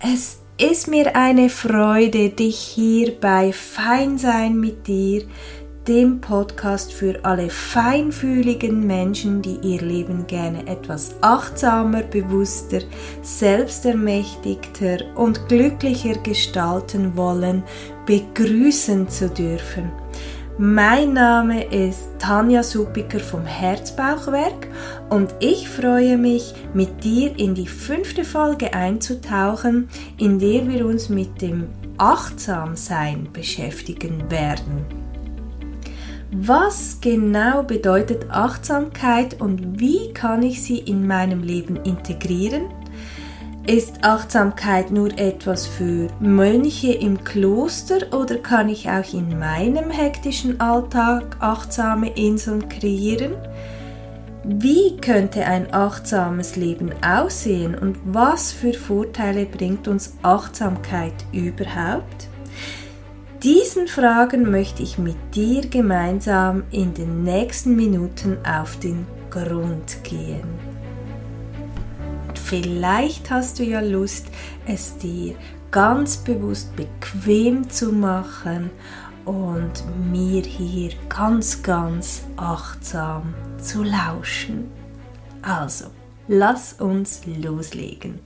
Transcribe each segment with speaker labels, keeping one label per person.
Speaker 1: Es ist mir eine Freude, dich hier bei Feinsein mit dir, dem Podcast für alle feinfühligen Menschen, die ihr Leben gerne etwas achtsamer, bewusster, selbstermächtigter und glücklicher gestalten wollen, begrüßen zu dürfen. Mein Name ist Tanja Supiker vom Herzbauchwerk und ich freue mich, mit dir in die fünfte Folge einzutauchen, in der wir uns mit dem Achtsamsein beschäftigen werden. Was genau bedeutet Achtsamkeit und wie kann ich sie in meinem Leben integrieren? Ist Achtsamkeit nur etwas für Mönche im Kloster oder kann ich auch in meinem hektischen Alltag achtsame Inseln kreieren? Wie könnte ein achtsames Leben aussehen und was für Vorteile bringt uns Achtsamkeit überhaupt? Diesen Fragen möchte ich mit dir gemeinsam in den nächsten Minuten auf den Grund gehen. Vielleicht hast du ja Lust, es dir ganz bewusst bequem zu machen und mir hier ganz, ganz achtsam zu lauschen. Also, lass uns loslegen.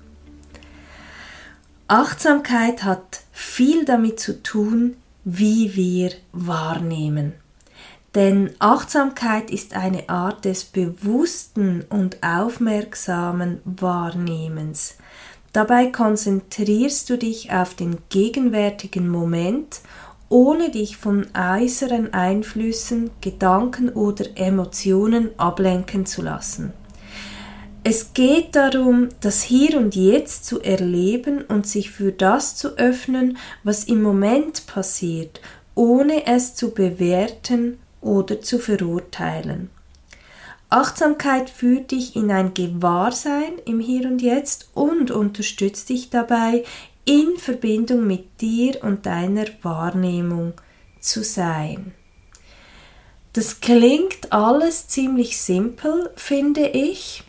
Speaker 1: Achtsamkeit hat viel damit zu tun, wie wir wahrnehmen. Denn Achtsamkeit ist eine Art des bewussten und aufmerksamen Wahrnehmens. Dabei konzentrierst du dich auf den gegenwärtigen Moment, ohne dich von äußeren Einflüssen, Gedanken oder Emotionen ablenken zu lassen. Es geht darum, das Hier und Jetzt zu erleben und sich für das zu öffnen, was im Moment passiert, ohne es zu bewerten oder zu verurteilen. Achtsamkeit führt dich in ein Gewahrsein im Hier und Jetzt und unterstützt dich dabei, in Verbindung mit dir und deiner Wahrnehmung zu sein. Das klingt alles ziemlich simpel, finde ich,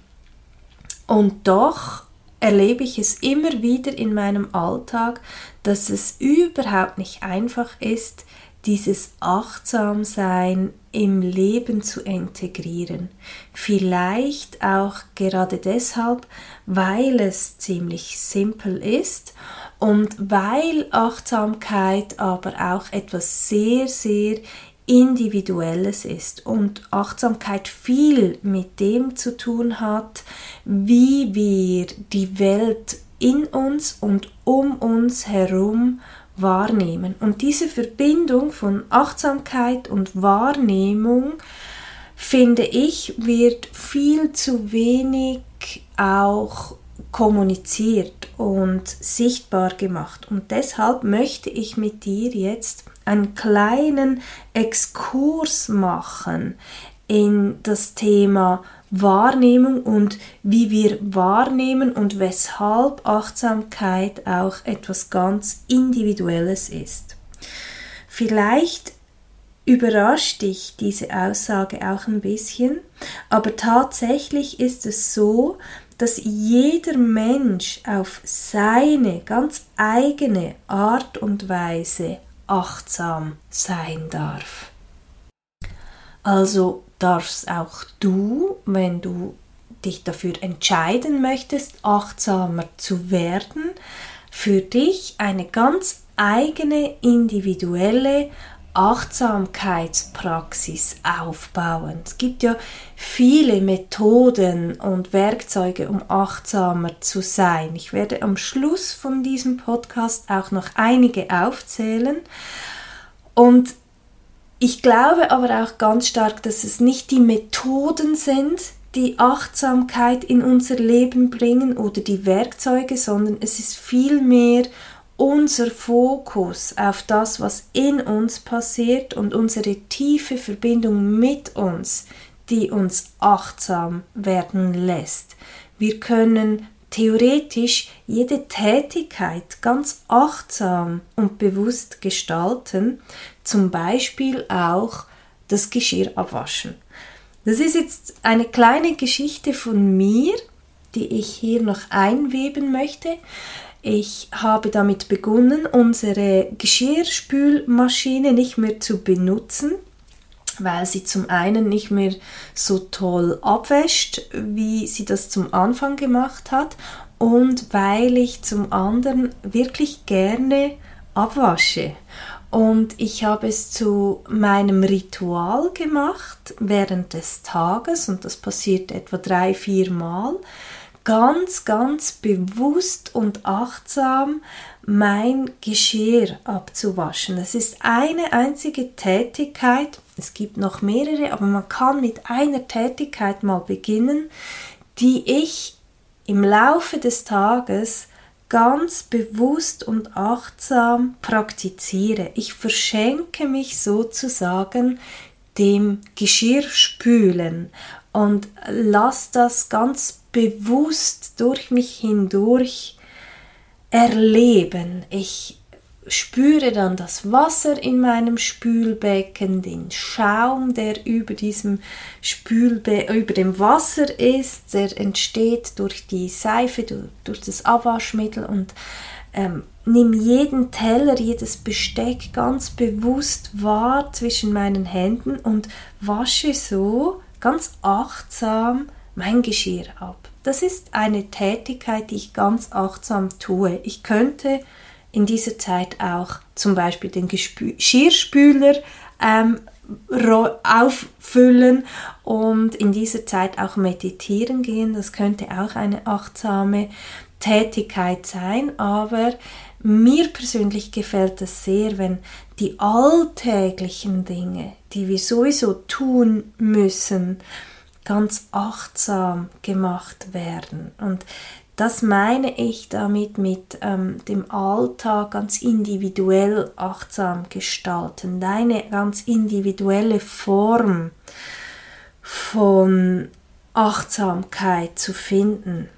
Speaker 1: und doch erlebe ich es immer wieder in meinem Alltag, dass es überhaupt nicht einfach ist, dieses Achtsamsein im Leben zu integrieren. Vielleicht auch gerade deshalb, weil es ziemlich simpel ist und weil Achtsamkeit aber auch etwas sehr, sehr Individuelles ist und Achtsamkeit viel mit dem zu tun hat, wie wir die Welt in uns und um uns herum wahrnehmen. Und diese Verbindung von Achtsamkeit und Wahrnehmung, finde ich, wird viel zu wenig auch kommuniziert und sichtbar gemacht. Und deshalb möchte ich mit dir jetzt einen kleinen Exkurs machen in das Thema Wahrnehmung und wie wir wahrnehmen und weshalb Achtsamkeit auch etwas ganz Individuelles ist. Vielleicht überrascht dich diese Aussage auch ein bisschen, aber tatsächlich ist es so, dass jeder Mensch auf seine ganz eigene Art und Weise achtsam sein darf. Also darfst auch du, wenn du dich dafür entscheiden möchtest, achtsamer zu werden, für dich eine ganz eigene individuelle Achtsamkeitspraxis aufbauen. Es gibt ja viele Methoden und Werkzeuge, um achtsamer zu sein. Ich werde am Schluss von diesem Podcast auch noch einige aufzählen. Und ich glaube aber auch ganz stark, dass es nicht die Methoden sind, die Achtsamkeit in unser Leben bringen oder die Werkzeuge, sondern es ist vielmehr unser Fokus auf das, was in uns passiert und unsere tiefe Verbindung mit uns, die uns achtsam werden lässt. Wir können theoretisch jede Tätigkeit ganz achtsam und bewusst gestalten, zum Beispiel auch das Geschirr abwaschen. Das ist jetzt eine kleine Geschichte von mir. die ich hier noch einweben möchte. Ich habe damit begonnen, unsere Geschirrspülmaschine nicht mehr zu benutzen, weil sie zum einen nicht mehr so toll abwäscht, wie sie das zum Anfang gemacht hat und weil ich zum anderen wirklich gerne abwasche. Und ich habe es zu meinem Ritual gemacht während des Tages und das passiert etwa drei, vier Mal. Ganz, ganz bewusst und achtsam mein Geschirr abzuwaschen. Das ist eine einzige Tätigkeit. Es gibt noch mehrere, aber man kann mit einer Tätigkeit mal beginnen, die ich im Laufe des Tages ganz bewusst und achtsam praktiziere. Ich verschenke mich sozusagen dem Geschirrspülen und lasse das ganz bewusst durch mich hindurch erleben. Ich spüre dann das Wasser in meinem Spülbecken, den Schaum, der über diesem Spülbe über dem Wasser ist, der entsteht durch die Seife, durch das Abwaschmittel und ähm, nimm jeden Teller, jedes Besteck ganz bewusst wahr zwischen meinen Händen und wasche so ganz achtsam mein Geschirr ab. Das ist eine Tätigkeit, die ich ganz achtsam tue. Ich könnte in dieser Zeit auch zum Beispiel den Geschirrspüler ähm, auffüllen und in dieser Zeit auch meditieren gehen. Das könnte auch eine achtsame Tätigkeit sein, aber mir persönlich gefällt es sehr, wenn die alltäglichen Dinge, die wir sowieso tun müssen, ganz achtsam gemacht werden. Und das meine ich damit mit ähm, dem Alltag ganz individuell achtsam gestalten, deine ganz individuelle Form von Achtsamkeit zu finden.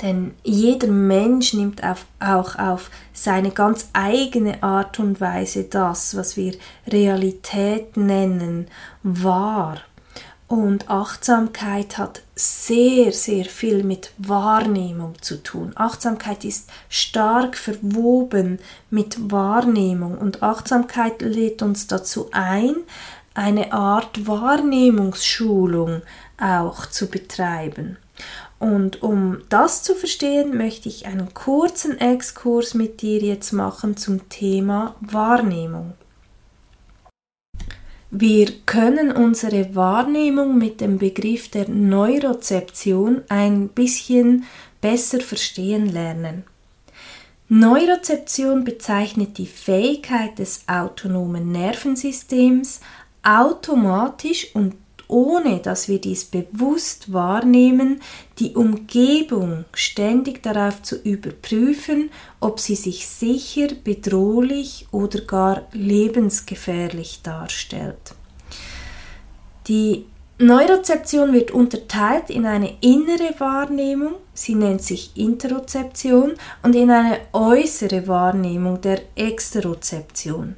Speaker 1: Denn jeder Mensch nimmt auf, auch auf seine ganz eigene Art und Weise das, was wir Realität nennen, wahr. Und Achtsamkeit hat sehr, sehr viel mit Wahrnehmung zu tun. Achtsamkeit ist stark verwoben mit Wahrnehmung und Achtsamkeit lädt uns dazu ein, eine Art Wahrnehmungsschulung auch zu betreiben. Und um das zu verstehen, möchte ich einen kurzen Exkurs mit dir jetzt machen zum Thema Wahrnehmung. Wir können unsere Wahrnehmung mit dem Begriff der Neurozeption ein bisschen besser verstehen lernen. Neurozeption bezeichnet die Fähigkeit des autonomen Nervensystems, automatisch und ohne dass wir dies bewusst wahrnehmen, die Umgebung ständig darauf zu überprüfen, ob sie sich sicher, bedrohlich oder gar lebensgefährlich darstellt. Die Neurozeption wird unterteilt in eine innere Wahrnehmung, sie nennt sich Interozeption, und in eine äußere Wahrnehmung der Exterozeption.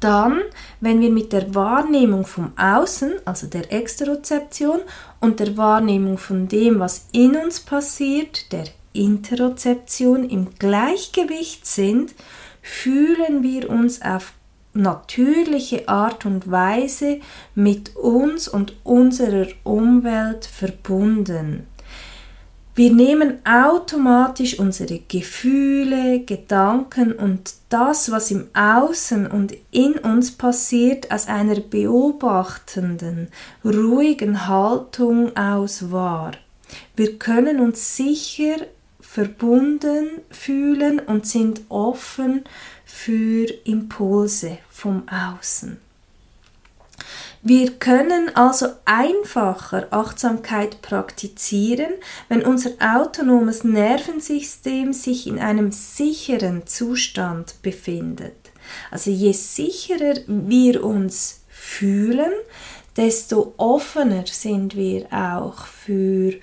Speaker 1: Dann, wenn wir mit der Wahrnehmung vom Außen, also der Exterozeption, und der Wahrnehmung von dem, was in uns passiert, der Interozeption, im Gleichgewicht sind, fühlen wir uns auf natürliche Art und Weise mit uns und unserer Umwelt verbunden. Wir nehmen automatisch unsere Gefühle, Gedanken und das, was im Außen und in uns passiert, aus einer beobachtenden, ruhigen Haltung aus wahr. Wir können uns sicher verbunden fühlen und sind offen für Impulse vom Außen. Wir können also einfacher Achtsamkeit praktizieren, wenn unser autonomes Nervensystem sich in einem sicheren Zustand befindet. Also je sicherer wir uns fühlen, desto offener sind wir auch für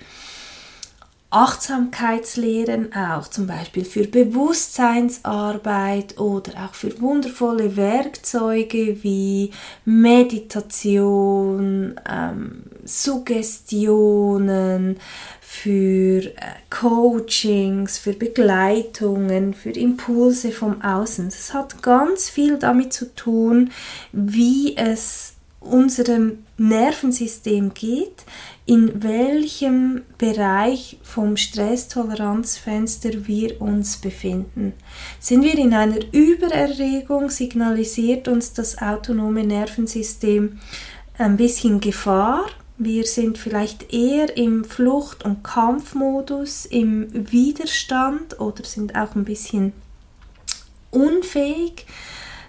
Speaker 1: Achtsamkeitslehren auch zum Beispiel für Bewusstseinsarbeit oder auch für wundervolle Werkzeuge wie Meditation, ähm, Suggestionen, für äh, Coachings, für Begleitungen, für Impulse vom Außen. Es hat ganz viel damit zu tun, wie es unserem Nervensystem geht, in welchem Bereich vom Stresstoleranzfenster wir uns befinden. Sind wir in einer Übererregung, signalisiert uns das autonome Nervensystem ein bisschen Gefahr wir sind vielleicht eher im Flucht- und Kampfmodus, im Widerstand oder sind auch ein bisschen unfähig,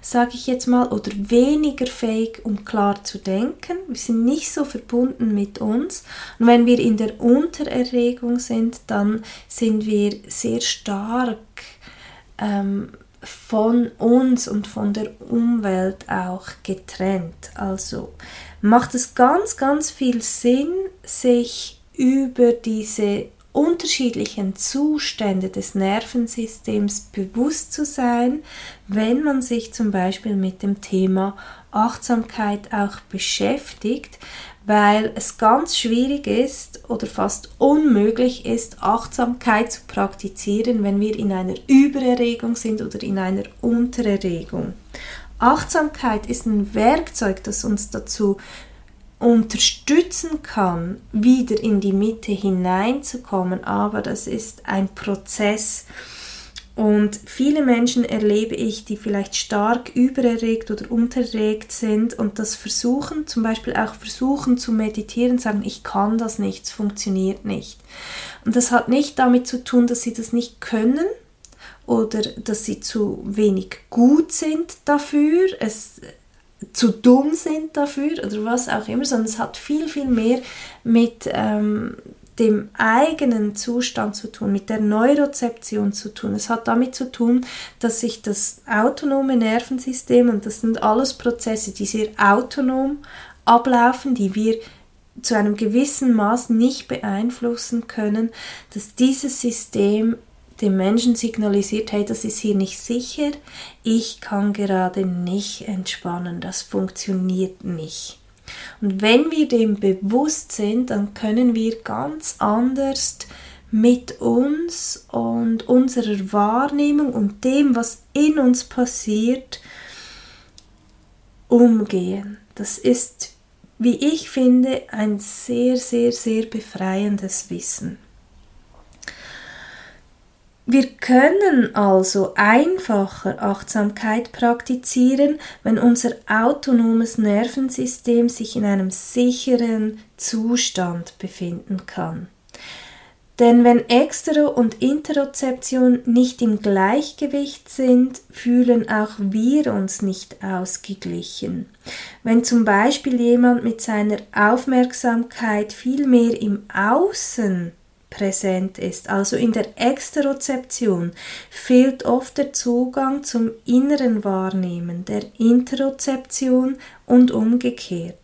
Speaker 1: sage ich jetzt mal, oder weniger fähig, um klar zu denken. Wir sind nicht so verbunden mit uns. Und wenn wir in der Untererregung sind, dann sind wir sehr stark ähm, von uns und von der Umwelt auch getrennt. Also macht es ganz, ganz viel Sinn, sich über diese unterschiedlichen Zustände des Nervensystems bewusst zu sein, wenn man sich zum Beispiel mit dem Thema Achtsamkeit auch beschäftigt, weil es ganz schwierig ist oder fast unmöglich ist, Achtsamkeit zu praktizieren, wenn wir in einer Übererregung sind oder in einer Untererregung. Achtsamkeit ist ein Werkzeug, das uns dazu unterstützen kann, wieder in die Mitte hineinzukommen, aber das ist ein Prozess. Und viele Menschen erlebe ich, die vielleicht stark übererregt oder unterregt sind und das versuchen, zum Beispiel auch versuchen zu meditieren, sagen, ich kann das nicht, es funktioniert nicht. Und das hat nicht damit zu tun, dass sie das nicht können, oder dass sie zu wenig gut sind dafür, es zu dumm sind dafür oder was auch immer, sondern es hat viel, viel mehr mit ähm, dem eigenen Zustand zu tun, mit der Neurozeption zu tun. Es hat damit zu tun, dass sich das autonome Nervensystem, und das sind alles Prozesse, die sehr autonom ablaufen, die wir zu einem gewissen Maß nicht beeinflussen können, dass dieses System dem Menschen signalisiert, hey, das ist hier nicht sicher, ich kann gerade nicht entspannen, das funktioniert nicht. Und wenn wir dem bewusst sind, dann können wir ganz anders mit uns und unserer Wahrnehmung und dem, was in uns passiert, umgehen. Das ist, wie ich finde, ein sehr, sehr, sehr befreiendes Wissen. Wir können also einfacher Achtsamkeit praktizieren, wenn unser autonomes Nervensystem sich in einem sicheren Zustand befinden kann. Denn wenn Extero- und Interozeption nicht im Gleichgewicht sind, fühlen auch wir uns nicht ausgeglichen. Wenn zum Beispiel jemand mit seiner Aufmerksamkeit viel mehr im Außen präsent ist. Also in der Exterozeption fehlt oft der Zugang zum inneren Wahrnehmen, der Interozeption und umgekehrt.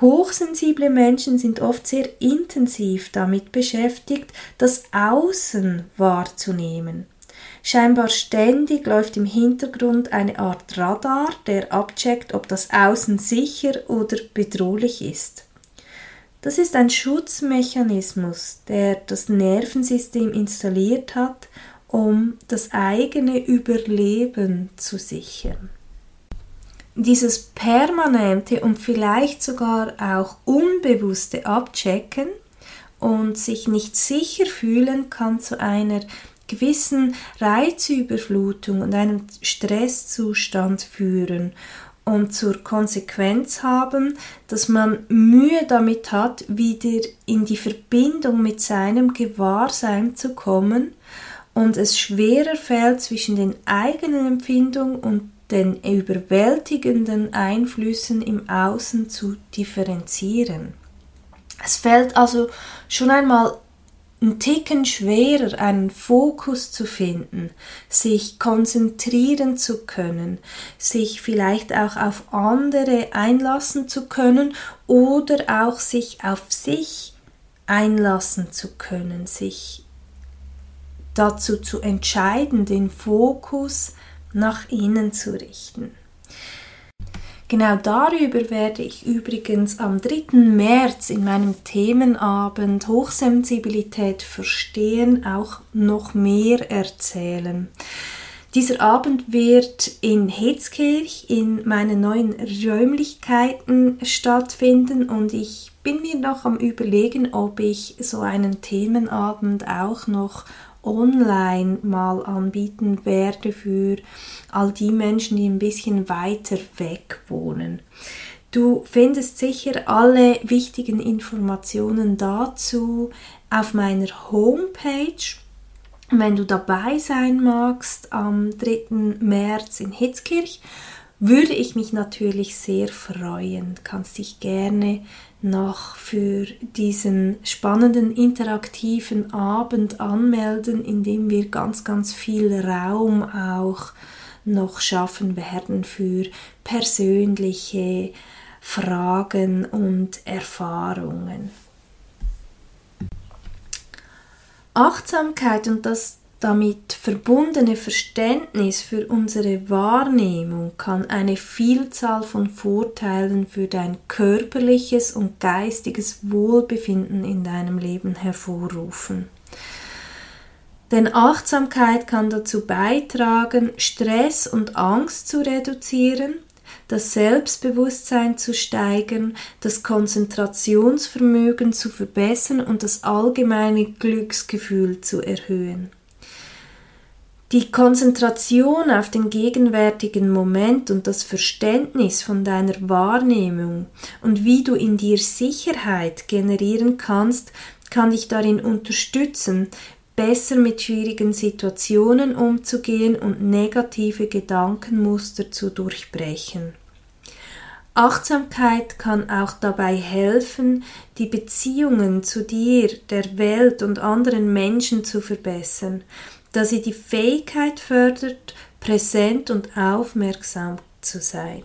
Speaker 1: Hochsensible Menschen sind oft sehr intensiv damit beschäftigt, das Außen wahrzunehmen. Scheinbar ständig läuft im Hintergrund eine Art Radar, der abcheckt, ob das Außen sicher oder bedrohlich ist. Das ist ein Schutzmechanismus, der das Nervensystem installiert hat, um das eigene Überleben zu sichern. Dieses permanente und vielleicht sogar auch unbewusste Abchecken und sich nicht sicher fühlen kann zu einer gewissen Reizüberflutung und einem Stresszustand führen und zur Konsequenz haben, dass man Mühe damit hat, wieder in die Verbindung mit seinem Gewahrsein zu kommen und es schwerer fällt zwischen den eigenen Empfindungen und den überwältigenden Einflüssen im Außen zu differenzieren. Es fällt also schon einmal ein Ticken schwerer, einen Fokus zu finden, sich konzentrieren zu können, sich vielleicht auch auf andere einlassen zu können oder auch sich auf sich einlassen zu können, sich dazu zu entscheiden, den Fokus nach innen zu richten. Genau darüber werde ich übrigens am 3. März in meinem Themenabend Hochsensibilität verstehen auch noch mehr erzählen. Dieser Abend wird in Hetzkirch in meinen neuen Räumlichkeiten stattfinden und ich bin mir noch am Überlegen, ob ich so einen Themenabend auch noch online mal anbieten werde für all die Menschen, die ein bisschen weiter weg wohnen. Du findest sicher alle wichtigen Informationen dazu auf meiner Homepage. Wenn du dabei sein magst am 3. März in Hitzkirch, würde ich mich natürlich sehr freuen. Du kannst dich gerne noch für diesen spannenden interaktiven Abend anmelden, in dem wir ganz, ganz viel Raum auch noch schaffen werden für persönliche Fragen und Erfahrungen. Achtsamkeit und das damit verbundene Verständnis für unsere Wahrnehmung kann eine Vielzahl von Vorteilen für dein körperliches und geistiges Wohlbefinden in deinem Leben hervorrufen. Denn Achtsamkeit kann dazu beitragen, Stress und Angst zu reduzieren, das Selbstbewusstsein zu steigern, das Konzentrationsvermögen zu verbessern und das allgemeine Glücksgefühl zu erhöhen. Die Konzentration auf den gegenwärtigen Moment und das Verständnis von deiner Wahrnehmung und wie du in dir Sicherheit generieren kannst, kann dich darin unterstützen, besser mit schwierigen Situationen umzugehen und negative Gedankenmuster zu durchbrechen. Achtsamkeit kann auch dabei helfen, die Beziehungen zu dir, der Welt und anderen Menschen zu verbessern, da sie die Fähigkeit fördert, präsent und aufmerksam zu sein.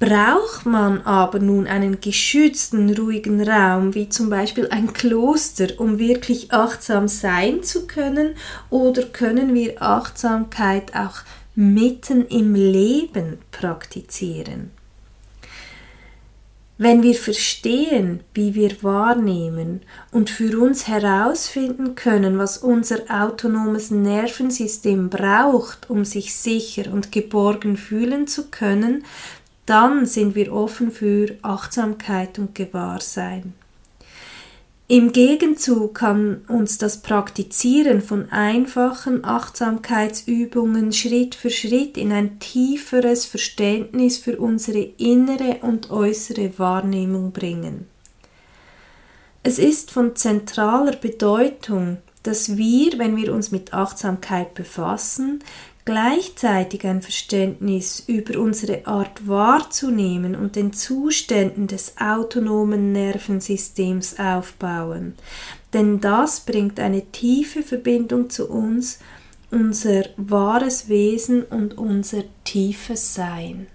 Speaker 1: Braucht man aber nun einen geschützten, ruhigen Raum, wie zum Beispiel ein Kloster, um wirklich achtsam sein zu können, oder können wir Achtsamkeit auch mitten im Leben praktizieren? Wenn wir verstehen, wie wir wahrnehmen und für uns herausfinden können, was unser autonomes Nervensystem braucht, um sich sicher und geborgen fühlen zu können, dann sind wir offen für Achtsamkeit und Gewahrsein. Im Gegenzug kann uns das Praktizieren von einfachen Achtsamkeitsübungen Schritt für Schritt in ein tieferes Verständnis für unsere innere und äußere Wahrnehmung bringen. Es ist von zentraler Bedeutung, dass wir, wenn wir uns mit Achtsamkeit befassen, gleichzeitig ein Verständnis über unsere Art wahrzunehmen und den Zuständen des autonomen Nervensystems aufbauen. Denn das bringt eine tiefe Verbindung zu uns, unser wahres Wesen und unser tiefes Sein.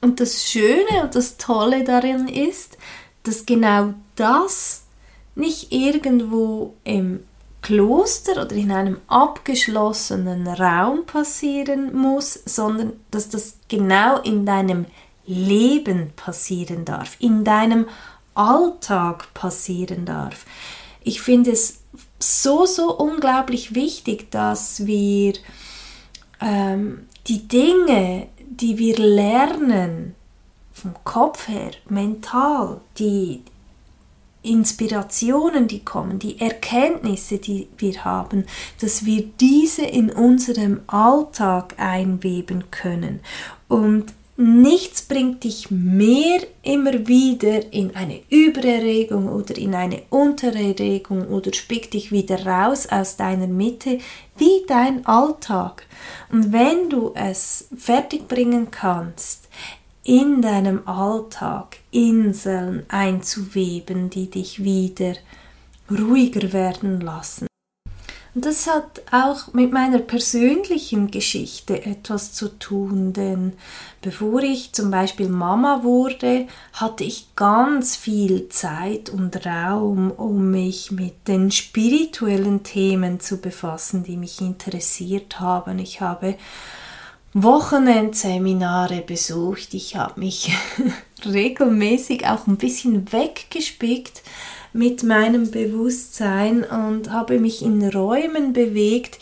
Speaker 1: Und das Schöne und das Tolle darin ist, dass genau das nicht irgendwo im Kloster oder in einem abgeschlossenen Raum passieren muss, sondern dass das genau in deinem Leben passieren darf, in deinem Alltag passieren darf. Ich finde es so, so unglaublich wichtig, dass wir ähm, die Dinge, die wir lernen, vom Kopf her, mental, die, Inspirationen, die kommen, die Erkenntnisse, die wir haben, dass wir diese in unserem Alltag einweben können. Und nichts bringt dich mehr immer wieder in eine Übererregung oder in eine Untererregung oder spickt dich wieder raus aus deiner Mitte wie dein Alltag. Und wenn du es fertigbringen kannst, in deinem Alltag Inseln einzuweben, die dich wieder ruhiger werden lassen. Und das hat auch mit meiner persönlichen Geschichte etwas zu tun, denn bevor ich zum Beispiel Mama wurde, hatte ich ganz viel Zeit und Raum, um mich mit den spirituellen Themen zu befassen, die mich interessiert haben. Ich habe Wochenendseminare besucht. Ich habe mich regelmäßig auch ein bisschen weggespickt mit meinem Bewusstsein und habe mich in Räumen bewegt,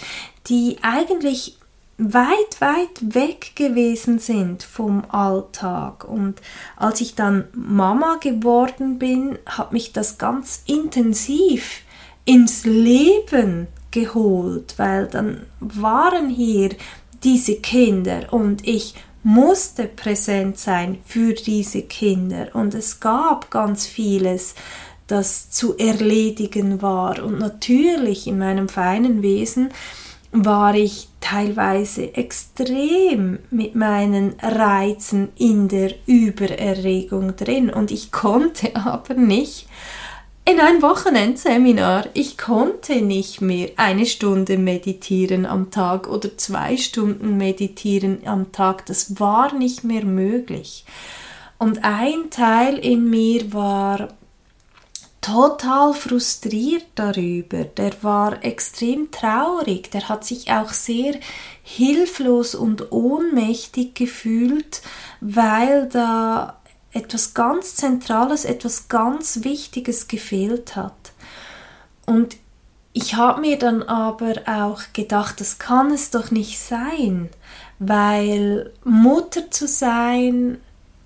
Speaker 1: die eigentlich weit, weit weg gewesen sind vom Alltag. Und als ich dann Mama geworden bin, hat mich das ganz intensiv ins Leben geholt, weil dann waren hier diese Kinder und ich musste präsent sein für diese Kinder. Und es gab ganz vieles, das zu erledigen war. Und natürlich in meinem feinen Wesen war ich teilweise extrem mit meinen Reizen in der Übererregung drin. Und ich konnte aber nicht in ein Wochenendseminar. Ich konnte nicht mehr eine Stunde meditieren am Tag oder zwei Stunden meditieren am Tag. Das war nicht mehr möglich. Und ein Teil in mir war total frustriert darüber. Der war extrem traurig. Der hat sich auch sehr hilflos und ohnmächtig gefühlt, weil da etwas ganz Zentrales, etwas ganz Wichtiges gefehlt hat. Und ich habe mir dann aber auch gedacht, das kann es doch nicht sein, weil Mutter zu sein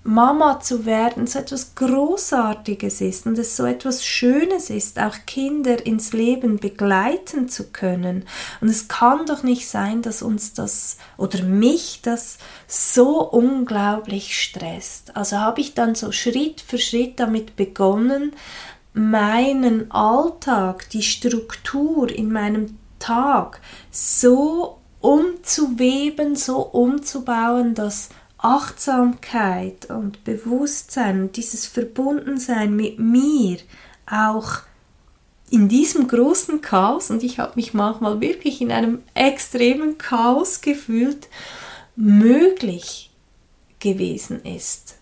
Speaker 1: Mama zu werden so etwas Großartiges ist und es so etwas Schönes ist, auch Kinder ins Leben begleiten zu können. Und es kann doch nicht sein, dass uns das oder mich das so unglaublich stresst. Also habe ich dann so Schritt für Schritt damit begonnen, meinen Alltag, die Struktur in meinem Tag so umzuweben, so umzubauen, dass Achtsamkeit und Bewusstsein und dieses Verbundensein mit mir auch in diesem großen Chaos, und ich habe mich manchmal wirklich in einem extremen Chaos gefühlt, möglich gewesen ist.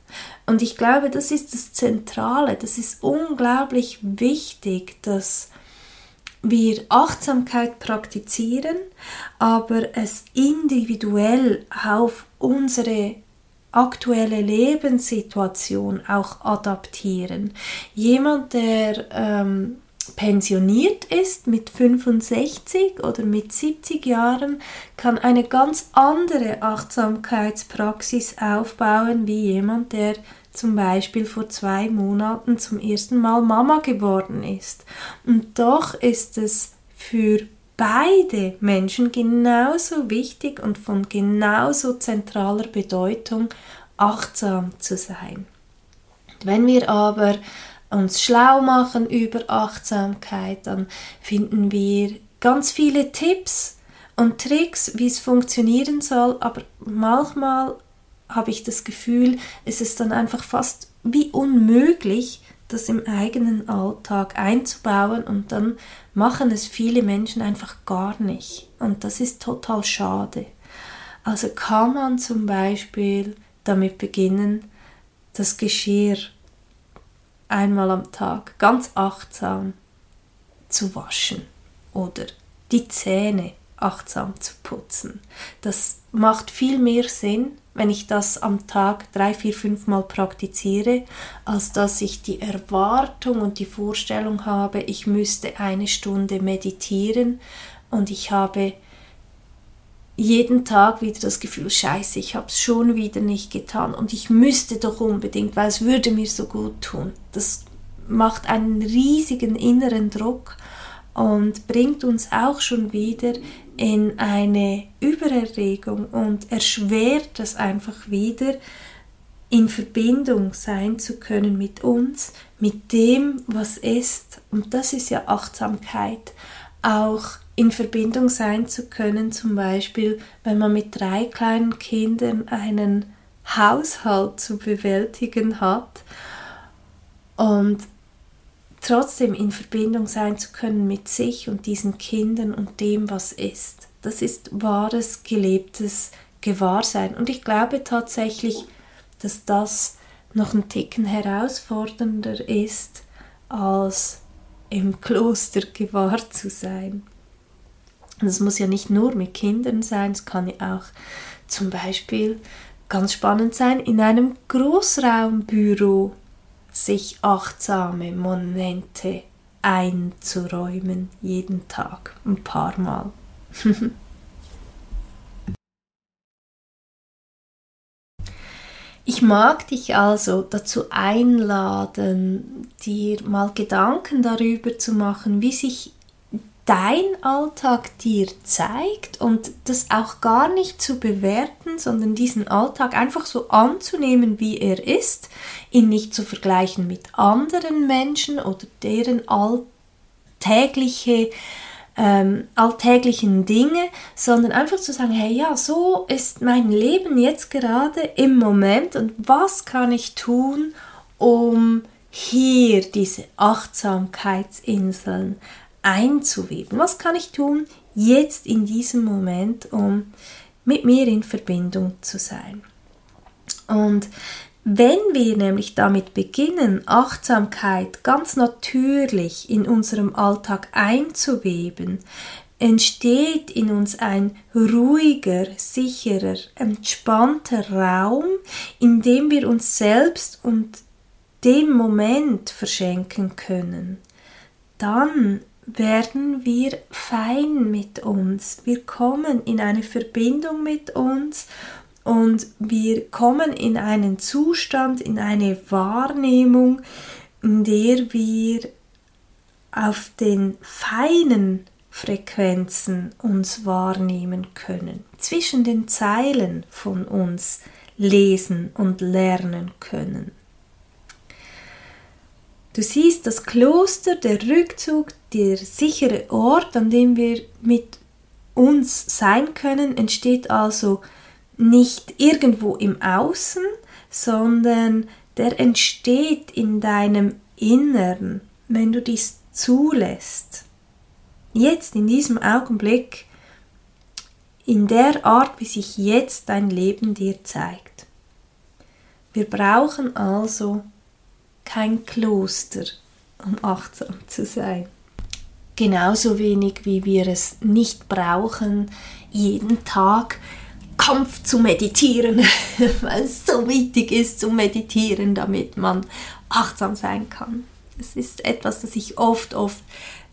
Speaker 1: Und ich glaube, das ist das Zentrale, das ist unglaublich wichtig, dass wir Achtsamkeit praktizieren, aber es individuell auf unsere aktuelle Lebenssituation auch adaptieren. Jemand, der ähm, pensioniert ist mit 65 oder mit 70 Jahren, kann eine ganz andere Achtsamkeitspraxis aufbauen wie jemand, der zum Beispiel vor zwei Monaten zum ersten Mal Mama geworden ist. Und doch ist es für beide Menschen genauso wichtig und von genauso zentraler Bedeutung, achtsam zu sein. Wenn wir aber uns schlau machen über Achtsamkeit, dann finden wir ganz viele Tipps und Tricks, wie es funktionieren soll, aber manchmal habe ich das Gefühl, es ist dann einfach fast wie unmöglich, das im eigenen Alltag einzubauen und dann machen es viele Menschen einfach gar nicht. Und das ist total schade. Also kann man zum Beispiel damit beginnen, das Geschirr einmal am Tag ganz achtsam zu waschen oder die Zähne achtsam zu putzen. Das macht viel mehr Sinn, wenn ich das am Tag drei, vier, fünf Mal praktiziere, als dass ich die Erwartung und die Vorstellung habe, ich müsste eine Stunde meditieren und ich habe jeden Tag wieder das Gefühl, scheiße, ich habe es schon wieder nicht getan und ich müsste doch unbedingt, weil es würde mir so gut tun. Das macht einen riesigen inneren Druck und bringt uns auch schon wieder in eine Übererregung und erschwert es einfach wieder, in Verbindung sein zu können mit uns, mit dem, was ist. Und das ist ja Achtsamkeit. Auch in Verbindung sein zu können, zum Beispiel, wenn man mit drei kleinen Kindern einen Haushalt zu bewältigen hat und trotzdem in Verbindung sein zu können mit sich und diesen Kindern und dem, was ist. Das ist wahres, gelebtes Gewahrsein. Und ich glaube tatsächlich, dass das noch ein Ticken herausfordernder ist, als im Kloster gewahrt zu sein. Das muss ja nicht nur mit Kindern sein, es kann ja auch zum Beispiel ganz spannend sein, in einem Großraumbüro sich achtsame Momente einzuräumen, jeden Tag, ein paar Mal. Ich mag dich also dazu einladen, dir mal Gedanken darüber zu machen, wie sich dein Alltag dir zeigt und das auch gar nicht zu bewerten, sondern diesen Alltag einfach so anzunehmen, wie er ist, ihn nicht zu vergleichen mit anderen Menschen oder deren alltägliche ähm, alltäglichen Dinge, sondern einfach zu sagen, hey ja, so ist mein Leben jetzt gerade im Moment und was kann ich tun, um hier diese Achtsamkeitsinseln einzuweben. Was kann ich tun jetzt in diesem Moment, um mit mir in Verbindung zu sein? Und wenn wir nämlich damit beginnen, Achtsamkeit ganz natürlich in unserem Alltag einzuweben, entsteht in uns ein ruhiger, sicherer, entspannter Raum, in dem wir uns selbst und dem Moment verschenken können. Dann werden wir fein mit uns. Wir kommen in eine Verbindung mit uns und wir kommen in einen Zustand, in eine Wahrnehmung, in der wir auf den feinen Frequenzen uns wahrnehmen können, zwischen den Zeilen von uns lesen und lernen können. Du siehst, das Kloster, der Rückzug, der sichere Ort, an dem wir mit uns sein können, entsteht also nicht irgendwo im Außen, sondern der entsteht in deinem Innern, wenn du dies zulässt. Jetzt, in diesem Augenblick, in der Art, wie sich jetzt dein Leben dir zeigt. Wir brauchen also kein Kloster, um achtsam zu sein. Genauso wenig wie wir es nicht brauchen, jeden Tag Kampf zu meditieren, weil es so wichtig ist zu meditieren, damit man achtsam sein kann. Es ist etwas, das ich oft, oft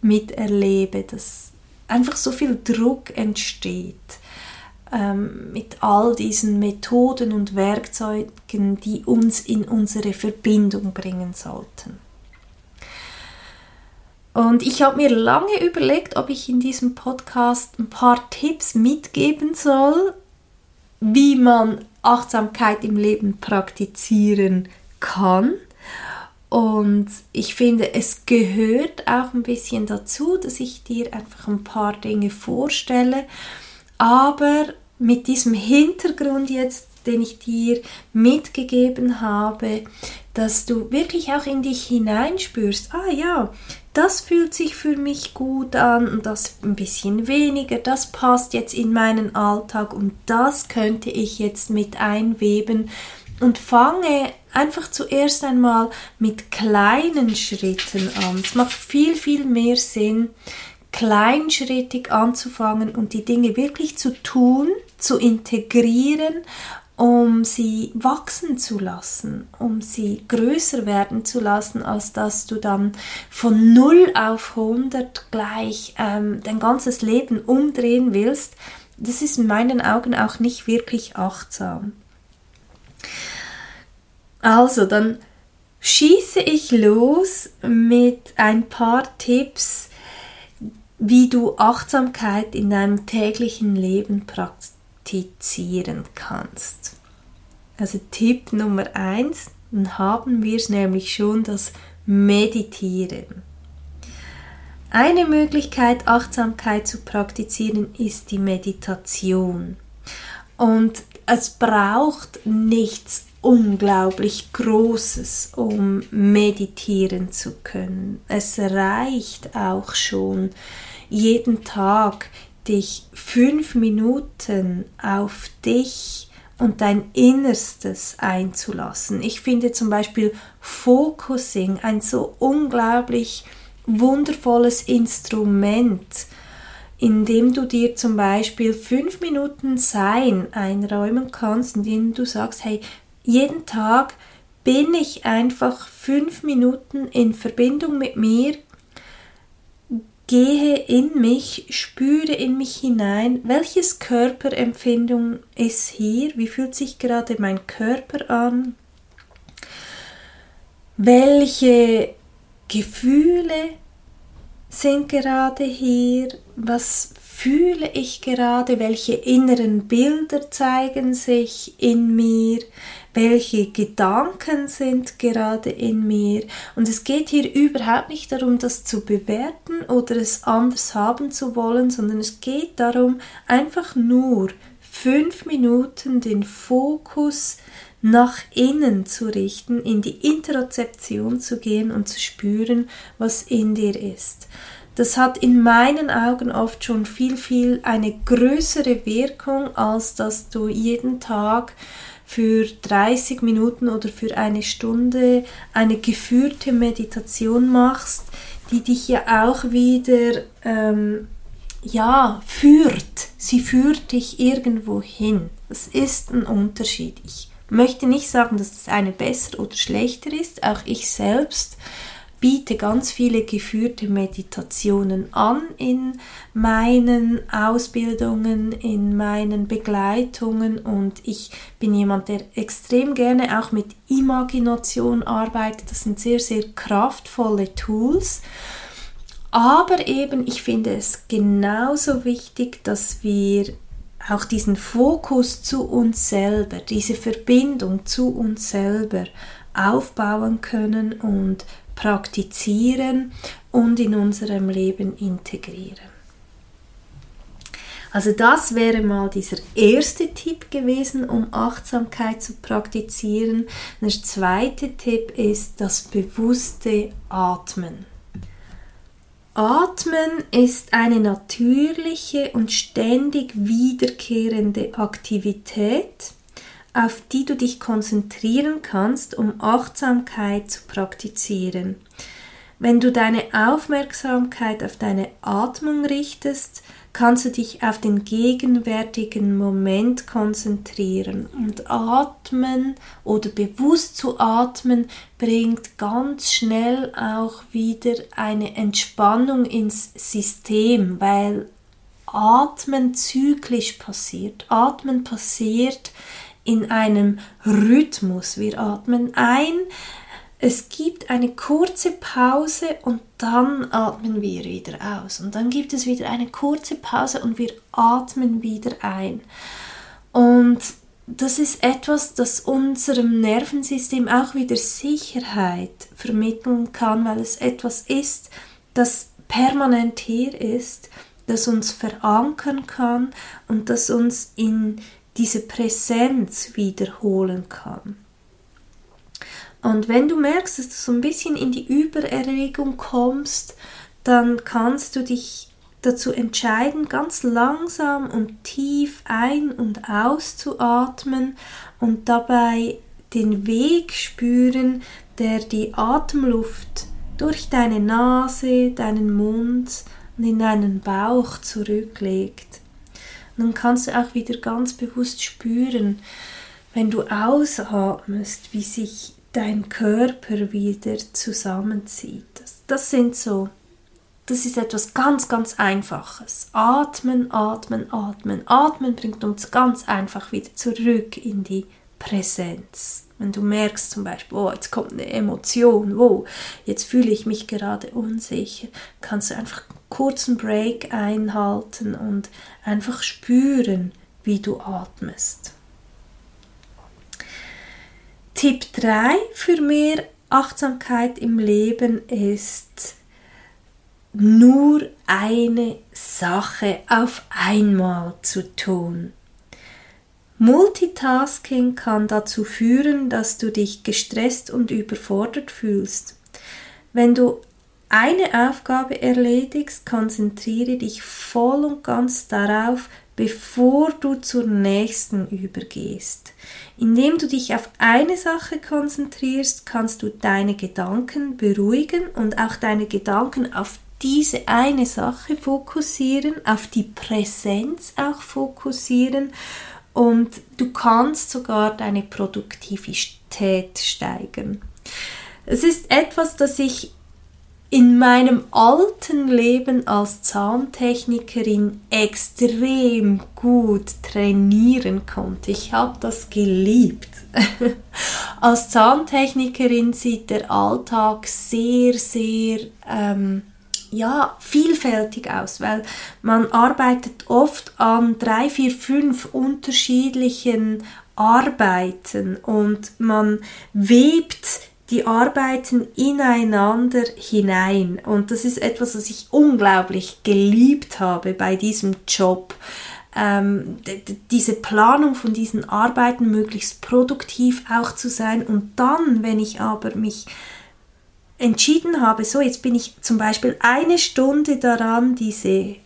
Speaker 1: miterlebe, dass einfach so viel Druck entsteht ähm, mit all diesen Methoden und Werkzeugen, die uns in unsere Verbindung bringen sollten. Und ich habe mir lange überlegt, ob ich in diesem Podcast ein paar Tipps mitgeben soll, wie man Achtsamkeit im Leben praktizieren kann. Und ich finde, es gehört auch ein bisschen dazu, dass ich dir einfach ein paar Dinge vorstelle aber mit diesem Hintergrund jetzt, den ich dir mitgegeben habe, dass du wirklich auch in dich hineinspürst, ah ja, das fühlt sich für mich gut an und das ein bisschen weniger, das passt jetzt in meinen Alltag und das könnte ich jetzt mit einweben und fange einfach zuerst einmal mit kleinen Schritten an. Es macht viel, viel mehr Sinn, kleinschrittig anzufangen und die Dinge wirklich zu tun, zu integrieren, um sie wachsen zu lassen, um sie größer werden zu lassen, als dass du dann von 0 auf 100 gleich ähm, dein ganzes Leben umdrehen willst. Das ist in meinen Augen auch nicht wirklich achtsam. Also, dann schieße ich los mit ein paar Tipps, wie du Achtsamkeit in deinem täglichen Leben praktizieren kannst. Also Tipp Nummer eins, dann haben wir es nämlich schon, das Meditieren. Eine Möglichkeit, Achtsamkeit zu praktizieren, ist die Meditation. Und es braucht nichts unglaublich Großes, um meditieren zu können. Es reicht auch schon, jeden Tag dich fünf Minuten auf dich und dein Innerstes einzulassen. Ich finde zum Beispiel Focusing ein so unglaublich wundervolles Instrument, indem du dir zum Beispiel fünf Minuten Sein einräumen kannst, indem du sagst, hey, jeden Tag bin ich einfach fünf Minuten in Verbindung mit mir, gehe in mich, spüre in mich hinein, welches Körperempfindung ist hier, wie fühlt sich gerade mein Körper an, welche Gefühle sind gerade hier, was fühle ich gerade, welche inneren Bilder zeigen sich in mir, welche Gedanken sind gerade in mir. Und es geht hier überhaupt nicht darum, das zu bewerten oder es anders haben zu wollen, sondern es geht darum, einfach nur fünf Minuten den Fokus nach innen zu richten, in die Interozeption zu gehen und zu spüren, was in dir ist. Das hat in meinen Augen oft schon viel, viel eine größere Wirkung, als dass du jeden Tag für 30 Minuten oder für eine Stunde eine geführte Meditation machst, die dich ja auch wieder ähm, ja führt. Sie führt dich irgendwo hin. Das ist ein Unterschied. Ich möchte nicht sagen, dass das eine besser oder schlechter ist. Auch ich selbst biete ganz viele geführte Meditationen an in meinen Ausbildungen, in meinen Begleitungen und ich bin jemand, der extrem gerne auch mit Imagination arbeitet. Das sind sehr, sehr kraftvolle Tools. Aber eben, ich finde es genauso wichtig, dass wir auch diesen Fokus zu uns selber, diese Verbindung zu uns selber aufbauen können und praktizieren und in unserem Leben integrieren. Also das wäre mal dieser erste Tipp gewesen, um Achtsamkeit zu praktizieren. Der zweite Tipp ist das bewusste Atmen. Atmen ist eine natürliche und ständig wiederkehrende Aktivität, auf die du dich konzentrieren kannst, um Achtsamkeit zu praktizieren. Wenn du deine Aufmerksamkeit auf deine Atmung richtest, kannst du dich auf den gegenwärtigen Moment konzentrieren. Und atmen oder bewusst zu atmen bringt ganz schnell auch wieder eine Entspannung ins System, weil Atmen zyklisch passiert. Atmen passiert in einem Rhythmus. Wir atmen ein, es gibt eine kurze Pause und dann atmen wir wieder aus. Und dann gibt es wieder eine kurze Pause und wir atmen wieder ein. Und das ist etwas, das unserem Nervensystem auch wieder Sicherheit vermitteln kann, weil es etwas ist, das permanent hier ist, das uns verankern kann und das uns in diese Präsenz wiederholen kann. Und wenn du merkst, dass du so ein bisschen in die Übererregung kommst, dann kannst du dich dazu entscheiden, ganz langsam und tief ein- und auszuatmen und dabei den Weg spüren, der die Atemluft durch deine Nase, deinen Mund und in deinen Bauch zurücklegt. Dann kannst du auch wieder ganz bewusst spüren, wenn du ausatmest, wie sich dein Körper wieder zusammenzieht. Das, das sind so, das ist etwas ganz, ganz Einfaches. Atmen, atmen, atmen. Atmen bringt uns ganz einfach wieder zurück in die Präsenz. Wenn du merkst zum Beispiel, oh, jetzt kommt eine Emotion, oh, jetzt fühle ich mich gerade unsicher, kannst du einfach kurzen Break einhalten und einfach spüren, wie du atmest. Tipp 3 für mehr Achtsamkeit im Leben ist nur eine Sache auf einmal zu tun. Multitasking kann dazu führen, dass du dich gestresst und überfordert fühlst. Wenn du eine Aufgabe erledigst, konzentriere dich voll und ganz darauf, bevor du zur nächsten übergehst. Indem du dich auf eine Sache konzentrierst, kannst du deine Gedanken beruhigen und auch deine Gedanken auf diese eine Sache fokussieren, auf die Präsenz auch fokussieren und du kannst sogar deine Produktivität steigern. Es ist etwas, das ich in meinem alten Leben als Zahntechnikerin extrem gut trainieren konnte. Ich habe das geliebt. als Zahntechnikerin sieht der Alltag sehr, sehr ähm, ja, vielfältig aus, weil man arbeitet oft an drei, vier, fünf unterschiedlichen Arbeiten und man webt die arbeiten ineinander hinein. Und das ist etwas, was ich unglaublich geliebt habe bei diesem Job. Ähm, diese Planung von diesen Arbeiten möglichst produktiv auch zu sein. Und dann, wenn ich aber mich entschieden habe, so jetzt bin ich zum Beispiel eine Stunde daran, diese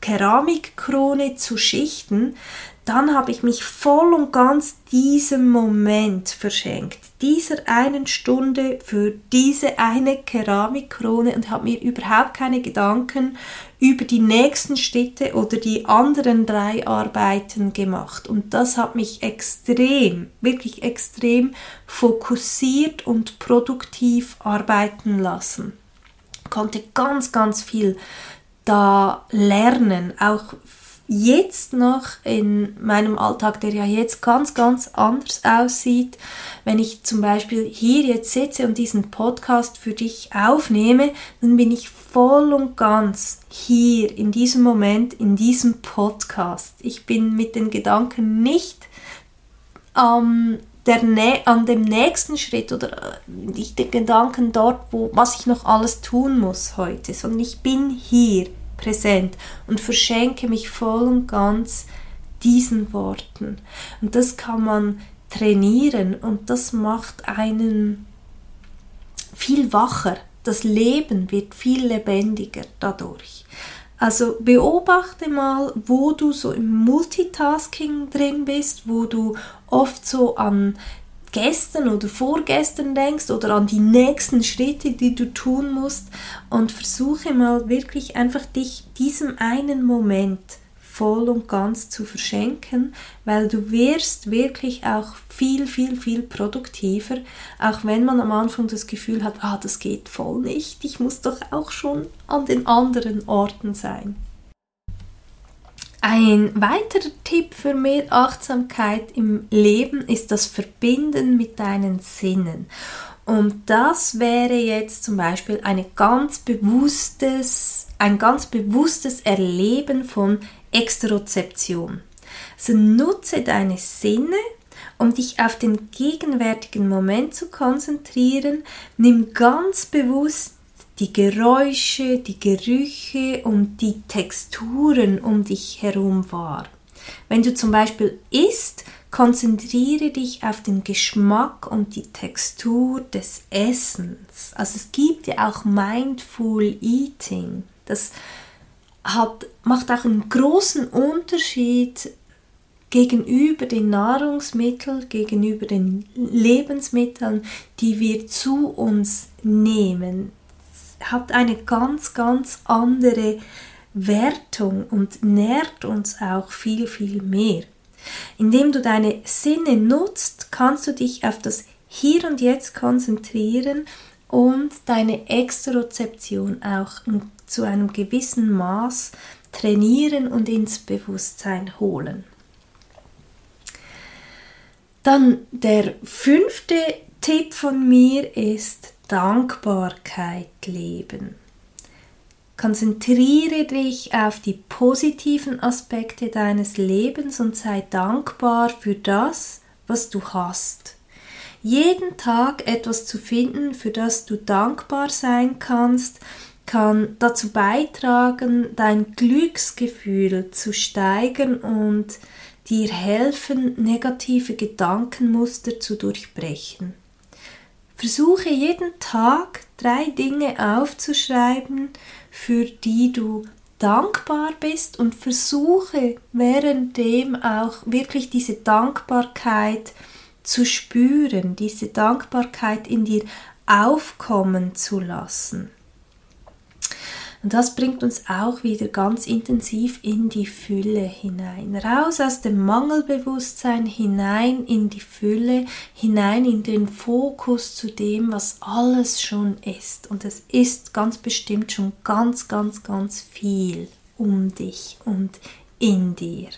Speaker 1: Keramikkrone zu schichten, dann habe ich mich voll und ganz diesem Moment verschenkt, dieser einen Stunde für diese eine Keramikkrone und habe mir überhaupt keine Gedanken über die nächsten Schritte oder die anderen drei Arbeiten gemacht. Und das hat mich extrem, wirklich extrem fokussiert und produktiv arbeiten lassen. Konnte ganz, ganz viel da lernen, auch jetzt noch in meinem Alltag, der ja jetzt ganz, ganz anders aussieht, wenn ich zum Beispiel hier jetzt sitze und diesen Podcast für dich aufnehme, dann bin ich voll und ganz hier in diesem Moment, in diesem Podcast. Ich bin mit den Gedanken nicht ähm, der, an dem nächsten Schritt oder äh, nicht den Gedanken dort, wo, was ich noch alles tun muss heute, sondern ich bin hier präsent und verschenke mich voll und ganz diesen Worten. Und das kann man trainieren und das macht einen viel wacher. Das Leben wird viel lebendiger dadurch. Also beobachte mal, wo du so im Multitasking drin bist, wo du oft so an gestern oder vorgestern denkst oder an die nächsten Schritte, die du tun musst und versuche mal wirklich einfach dich diesem einen Moment voll und ganz zu verschenken, weil du wirst wirklich auch viel, viel, viel produktiver, auch wenn man am Anfang das Gefühl hat, ah, das geht voll nicht, ich muss doch auch schon an den anderen Orten sein. Ein weiterer Tipp für mehr Achtsamkeit im Leben ist das Verbinden mit deinen Sinnen. Und das wäre jetzt zum Beispiel eine ganz bewusstes, ein ganz bewusstes Erleben von Exterozeption. Also nutze deine Sinne, um dich auf den gegenwärtigen Moment zu konzentrieren. Nimm ganz bewusst die Geräusche, die Gerüche und die Texturen um dich herum wahr. Wenn du zum Beispiel isst, konzentriere dich auf den Geschmack und die Textur des Essens. Also es gibt ja auch Mindful Eating. Das hat, macht auch einen großen Unterschied gegenüber den Nahrungsmitteln, gegenüber den Lebensmitteln, die wir zu uns nehmen hat eine ganz, ganz andere Wertung und nährt uns auch viel, viel mehr. Indem du deine Sinne nutzt, kannst du dich auf das Hier und Jetzt konzentrieren und deine Exterozeption auch zu einem gewissen Maß trainieren und ins Bewusstsein holen. Dann der fünfte Tipp von mir ist, Dankbarkeit leben. Konzentriere dich auf die positiven Aspekte deines Lebens und sei dankbar für das, was du hast. Jeden Tag etwas zu finden, für das du dankbar sein kannst, kann dazu beitragen, dein Glücksgefühl zu steigern und dir helfen, negative Gedankenmuster zu durchbrechen. Versuche jeden Tag drei Dinge aufzuschreiben, für die du dankbar bist und versuche währenddem auch wirklich diese Dankbarkeit zu spüren, diese Dankbarkeit in dir aufkommen zu lassen. Und das bringt uns auch wieder ganz intensiv in die Fülle hinein. Raus aus dem Mangelbewusstsein hinein in die Fülle, hinein in den Fokus zu dem, was alles schon ist. Und es ist ganz bestimmt schon ganz, ganz, ganz viel um dich und in dir.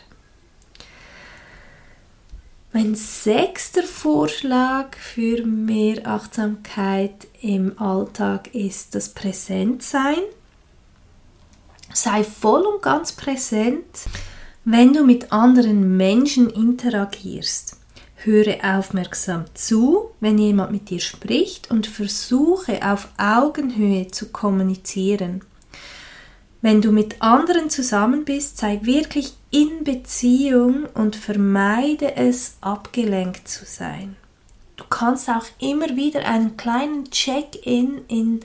Speaker 1: Mein sechster Vorschlag für mehr Achtsamkeit im Alltag ist das Präsentsein. Sei voll und ganz präsent, wenn du mit anderen Menschen interagierst. Höre aufmerksam zu, wenn jemand mit dir spricht und versuche auf Augenhöhe zu kommunizieren. Wenn du mit anderen zusammen bist, sei wirklich in Beziehung und vermeide es, abgelenkt zu sein. Du kannst auch immer wieder einen kleinen Check-in in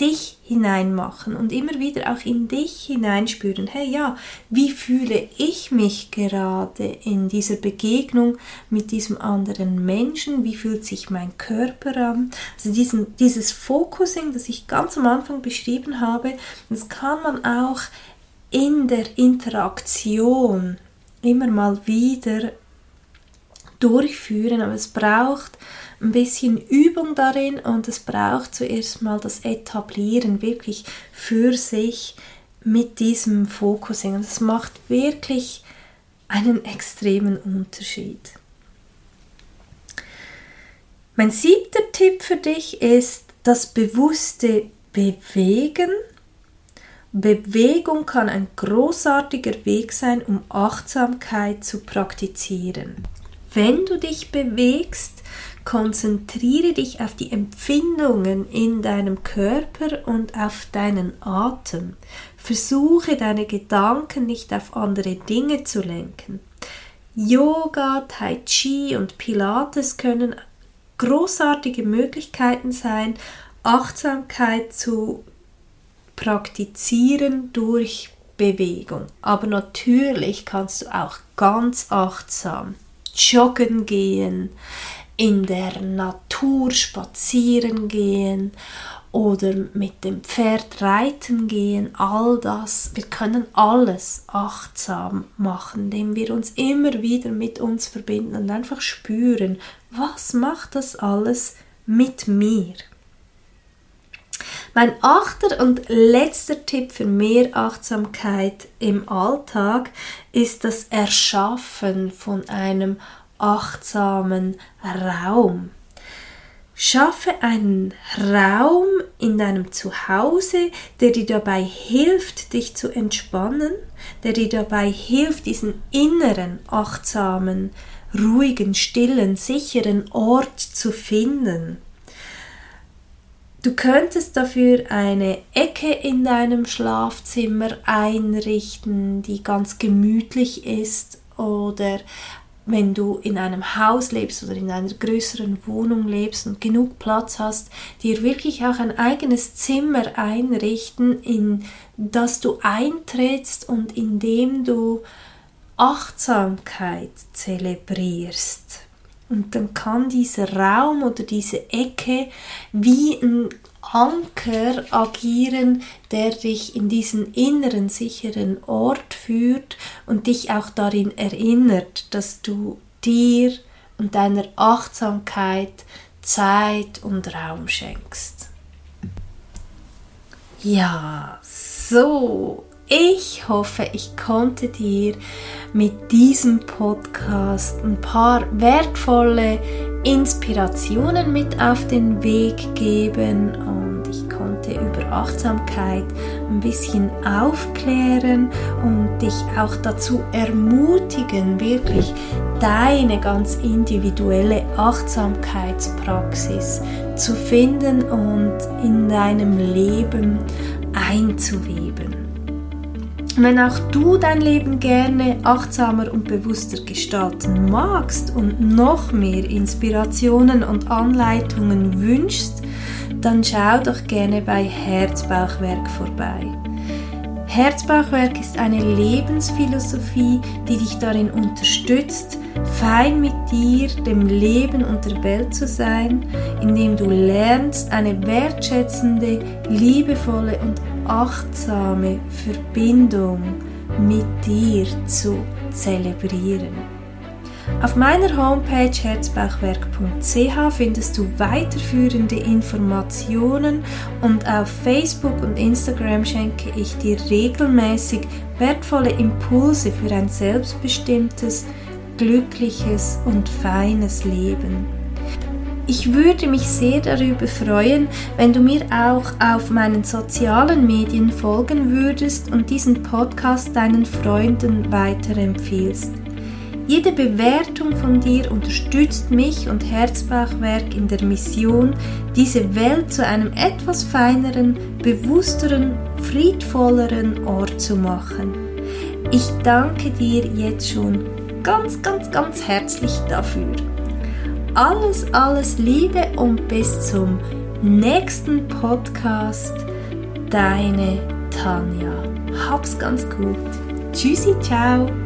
Speaker 1: dich hineinmachen und immer wieder auch in dich hineinspüren, hey ja, wie fühle ich mich gerade in dieser Begegnung mit diesem anderen Menschen, wie fühlt sich mein Körper an? Also diesen, dieses Focusing, das ich ganz am Anfang beschrieben habe, das kann man auch in der Interaktion immer mal wieder durchführen, aber es braucht ein bisschen Übung darin und es braucht zuerst mal das Etablieren wirklich für sich mit diesem Focusing. Und es macht wirklich einen extremen Unterschied. Mein siebter Tipp für dich ist das bewusste Bewegen. Bewegung kann ein großartiger Weg sein, um Achtsamkeit zu praktizieren. Wenn du dich bewegst, Konzentriere dich auf die Empfindungen in deinem Körper und auf deinen Atem. Versuche deine Gedanken nicht auf andere Dinge zu lenken. Yoga, Tai Chi und Pilates können großartige Möglichkeiten sein, Achtsamkeit zu praktizieren durch Bewegung. Aber natürlich kannst du auch ganz achtsam joggen gehen, in der Natur spazieren gehen oder mit dem Pferd reiten gehen, all das, wir können alles achtsam machen, indem wir uns immer wieder mit uns verbinden und einfach spüren, was macht das alles mit mir? Mein achter und letzter Tipp für mehr Achtsamkeit im Alltag ist das Erschaffen von einem achtsamen Raum. Schaffe einen Raum in deinem Zuhause, der dir dabei hilft, dich zu entspannen, der dir dabei hilft, diesen inneren, achtsamen, ruhigen, stillen, sicheren Ort zu finden. Du könntest dafür eine Ecke in deinem Schlafzimmer einrichten, die ganz gemütlich ist oder wenn du in einem Haus lebst oder in einer größeren Wohnung lebst und genug Platz hast, dir wirklich auch ein eigenes Zimmer einrichten, in das du eintrittst und in dem du Achtsamkeit zelebrierst. Und dann kann dieser Raum oder diese Ecke wie ein Anker agieren, der dich in diesen inneren sicheren Ort führt und dich auch darin erinnert, dass du dir und deiner Achtsamkeit Zeit und Raum schenkst. Ja, so. Ich hoffe, ich konnte dir mit diesem Podcast ein paar wertvolle Inspirationen mit auf den Weg geben und ich konnte über Achtsamkeit ein bisschen aufklären und dich auch dazu ermutigen, wirklich deine ganz individuelle Achtsamkeitspraxis zu finden und in deinem Leben einzuweben. Wenn auch du dein Leben gerne achtsamer und bewusster gestalten magst und noch mehr Inspirationen und Anleitungen wünschst, dann schau doch gerne bei Herzbauchwerk vorbei. Herzbauchwerk ist eine Lebensphilosophie, die dich darin unterstützt, fein mit dir, dem Leben und der Welt zu sein, indem du lernst, eine wertschätzende, liebevolle und achtsame Verbindung mit dir zu zelebrieren. Auf meiner Homepage herzbauchwerk.ch findest du weiterführende Informationen und auf Facebook und Instagram schenke ich dir regelmäßig wertvolle Impulse für ein selbstbestimmtes, glückliches und feines Leben. Ich würde mich sehr darüber freuen, wenn du mir auch auf meinen sozialen Medien folgen würdest und diesen Podcast deinen Freunden weiterempfiehlst. Jede Bewertung von dir unterstützt mich und Herzbachwerk in der Mission, diese Welt zu einem etwas feineren, bewussteren, friedvolleren Ort zu machen. Ich danke dir jetzt schon ganz, ganz, ganz herzlich dafür. Alles, alles Liebe und bis zum nächsten Podcast. Deine Tanja. Hab's ganz gut. Tschüssi, ciao.